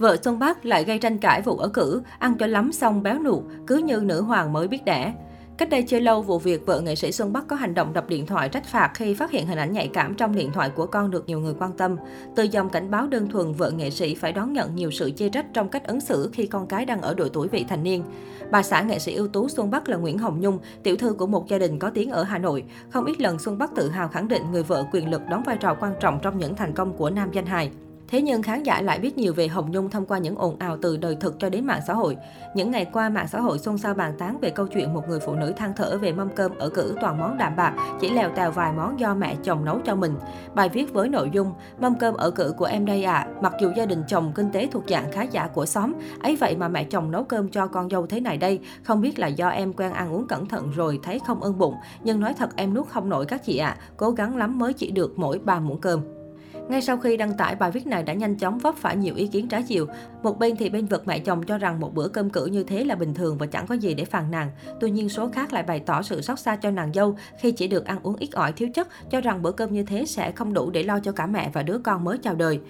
Vợ Xuân Bắc lại gây tranh cãi vụ ở cử, ăn cho lắm xong béo nụ, cứ như nữ hoàng mới biết đẻ. Cách đây chưa lâu, vụ việc vợ nghệ sĩ Xuân Bắc có hành động đập điện thoại trách phạt khi phát hiện hình ảnh nhạy cảm trong điện thoại của con được nhiều người quan tâm. Từ dòng cảnh báo đơn thuần, vợ nghệ sĩ phải đón nhận nhiều sự chê trách trong cách ứng xử khi con cái đang ở độ tuổi vị thành niên. Bà xã nghệ sĩ ưu tú Xuân Bắc là Nguyễn Hồng Nhung, tiểu thư của một gia đình có tiếng ở Hà Nội. Không ít lần Xuân Bắc tự hào khẳng định người vợ quyền lực đóng vai trò quan trọng trong những thành công của nam danh hài. Thế nhưng khán giả lại biết nhiều về Hồng Nhung thông qua những ồn ào từ đời thực cho đến mạng xã hội. Những ngày qua, mạng xã hội xôn xao bàn tán về câu chuyện một người phụ nữ than thở về mâm cơm ở cử toàn món đạm bạc, chỉ lèo tèo vài món do mẹ chồng nấu cho mình. Bài viết với nội dung, mâm cơm ở cử của em đây à, mặc dù gia đình chồng kinh tế thuộc dạng khá giả của xóm, ấy vậy mà mẹ chồng nấu cơm cho con dâu thế này đây, không biết là do em quen ăn uống cẩn thận rồi thấy không ưng bụng, nhưng nói thật em nuốt không nổi các chị ạ, à, cố gắng lắm mới chỉ được mỗi ba muỗng cơm. Ngay sau khi đăng tải, bài viết này đã nhanh chóng vấp phải nhiều ý kiến trái chiều. Một bên thì bên vực mẹ chồng cho rằng một bữa cơm cử như thế là bình thường và chẳng có gì để phàn nàn. Tuy nhiên số khác lại bày tỏ sự xót xa cho nàng dâu khi chỉ được ăn uống ít ỏi thiếu chất, cho rằng bữa cơm như thế sẽ không đủ để lo cho cả mẹ và đứa con mới chào đời.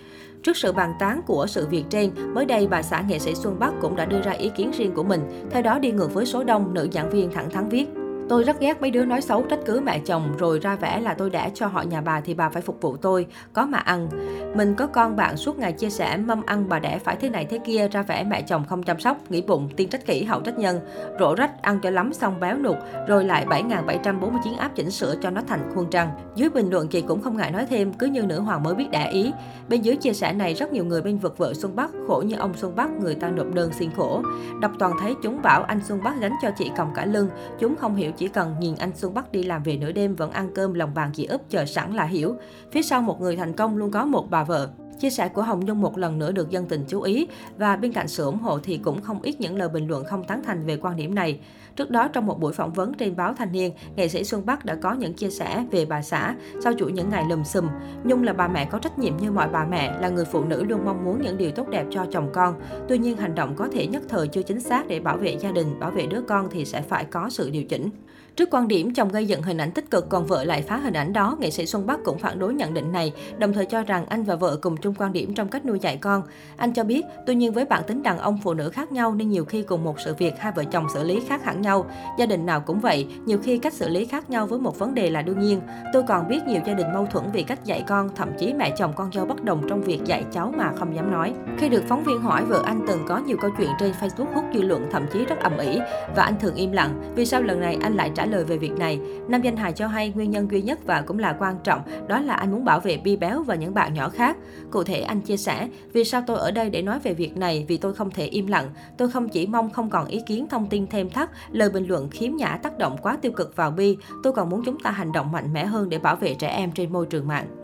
Trước sự bàn tán của sự việc trên, mới đây bà xã nghệ sĩ Xuân Bắc cũng đã đưa ra ý kiến riêng của mình. Theo đó đi ngược với số đông, nữ giảng viên thẳng thắn viết. Tôi rất ghét mấy đứa nói xấu trách cứ mẹ chồng rồi ra vẻ là tôi đã cho họ nhà bà thì bà phải phục vụ tôi, có mà ăn. Mình có con bạn suốt ngày chia sẻ mâm ăn bà đẻ phải thế này thế kia ra vẻ mẹ chồng không chăm sóc, nghĩ bụng, tiên trách kỹ hậu trách nhân, rổ rách ăn cho lắm xong béo nụt, rồi lại 7.749 áp chỉnh sửa cho nó thành khuôn trăng. Dưới bình luận chị cũng không ngại nói thêm, cứ như nữ hoàng mới biết đẻ ý. Bên dưới chia sẻ này rất nhiều người bên vực vợ Xuân Bắc, khổ như ông Xuân Bắc người ta nộp đơn xin khổ. Đọc toàn thấy chúng bảo anh Xuân Bắc gánh cho chị còng cả lưng, chúng không hiểu chỉ cần nhìn anh Xuân Bắc đi làm về nửa đêm vẫn ăn cơm lòng vàng chị ấp chờ sẵn là hiểu. Phía sau một người thành công luôn có một bà vợ. Chia sẻ của Hồng Nhung một lần nữa được dân tình chú ý và bên cạnh sự ủng hộ thì cũng không ít những lời bình luận không tán thành về quan điểm này. Trước đó trong một buổi phỏng vấn trên báo Thanh niên, nghệ sĩ Xuân Bắc đã có những chia sẻ về bà xã sau chuỗi những ngày lùm xùm. Nhung là bà mẹ có trách nhiệm như mọi bà mẹ, là người phụ nữ luôn mong muốn những điều tốt đẹp cho chồng con. Tuy nhiên hành động có thể nhất thời chưa chính xác để bảo vệ gia đình, bảo vệ đứa con thì sẽ phải có sự điều chỉnh. Trước quan điểm chồng gây dựng hình ảnh tích cực còn vợ lại phá hình ảnh đó, nghệ sĩ Xuân Bắc cũng phản đối nhận định này, đồng thời cho rằng anh và vợ cùng chung quan điểm trong cách nuôi dạy con. Anh cho biết, tuy nhiên với bản tính đàn ông phụ nữ khác nhau nên nhiều khi cùng một sự việc hai vợ chồng xử lý khác hẳn nhau. Gia đình nào cũng vậy, nhiều khi cách xử lý khác nhau với một vấn đề là đương nhiên. Tôi còn biết nhiều gia đình mâu thuẫn vì cách dạy con, thậm chí mẹ chồng con dâu bất đồng trong việc dạy cháu mà không dám nói. Khi được phóng viên hỏi vợ anh từng có nhiều câu chuyện trên Facebook hút dư luận thậm chí rất ầm ĩ và anh thường im lặng, vì sao lần này anh lại trả lời về việc này. Nam danh hài cho hay nguyên nhân duy nhất và cũng là quan trọng đó là anh muốn bảo vệ Bi Béo và những bạn nhỏ khác. Cụ thể anh chia sẻ, vì sao tôi ở đây để nói về việc này vì tôi không thể im lặng. Tôi không chỉ mong không còn ý kiến thông tin thêm thắt, lời bình luận khiếm nhã tác động quá tiêu cực vào Bi, tôi còn muốn chúng ta hành động mạnh mẽ hơn để bảo vệ trẻ em trên môi trường mạng.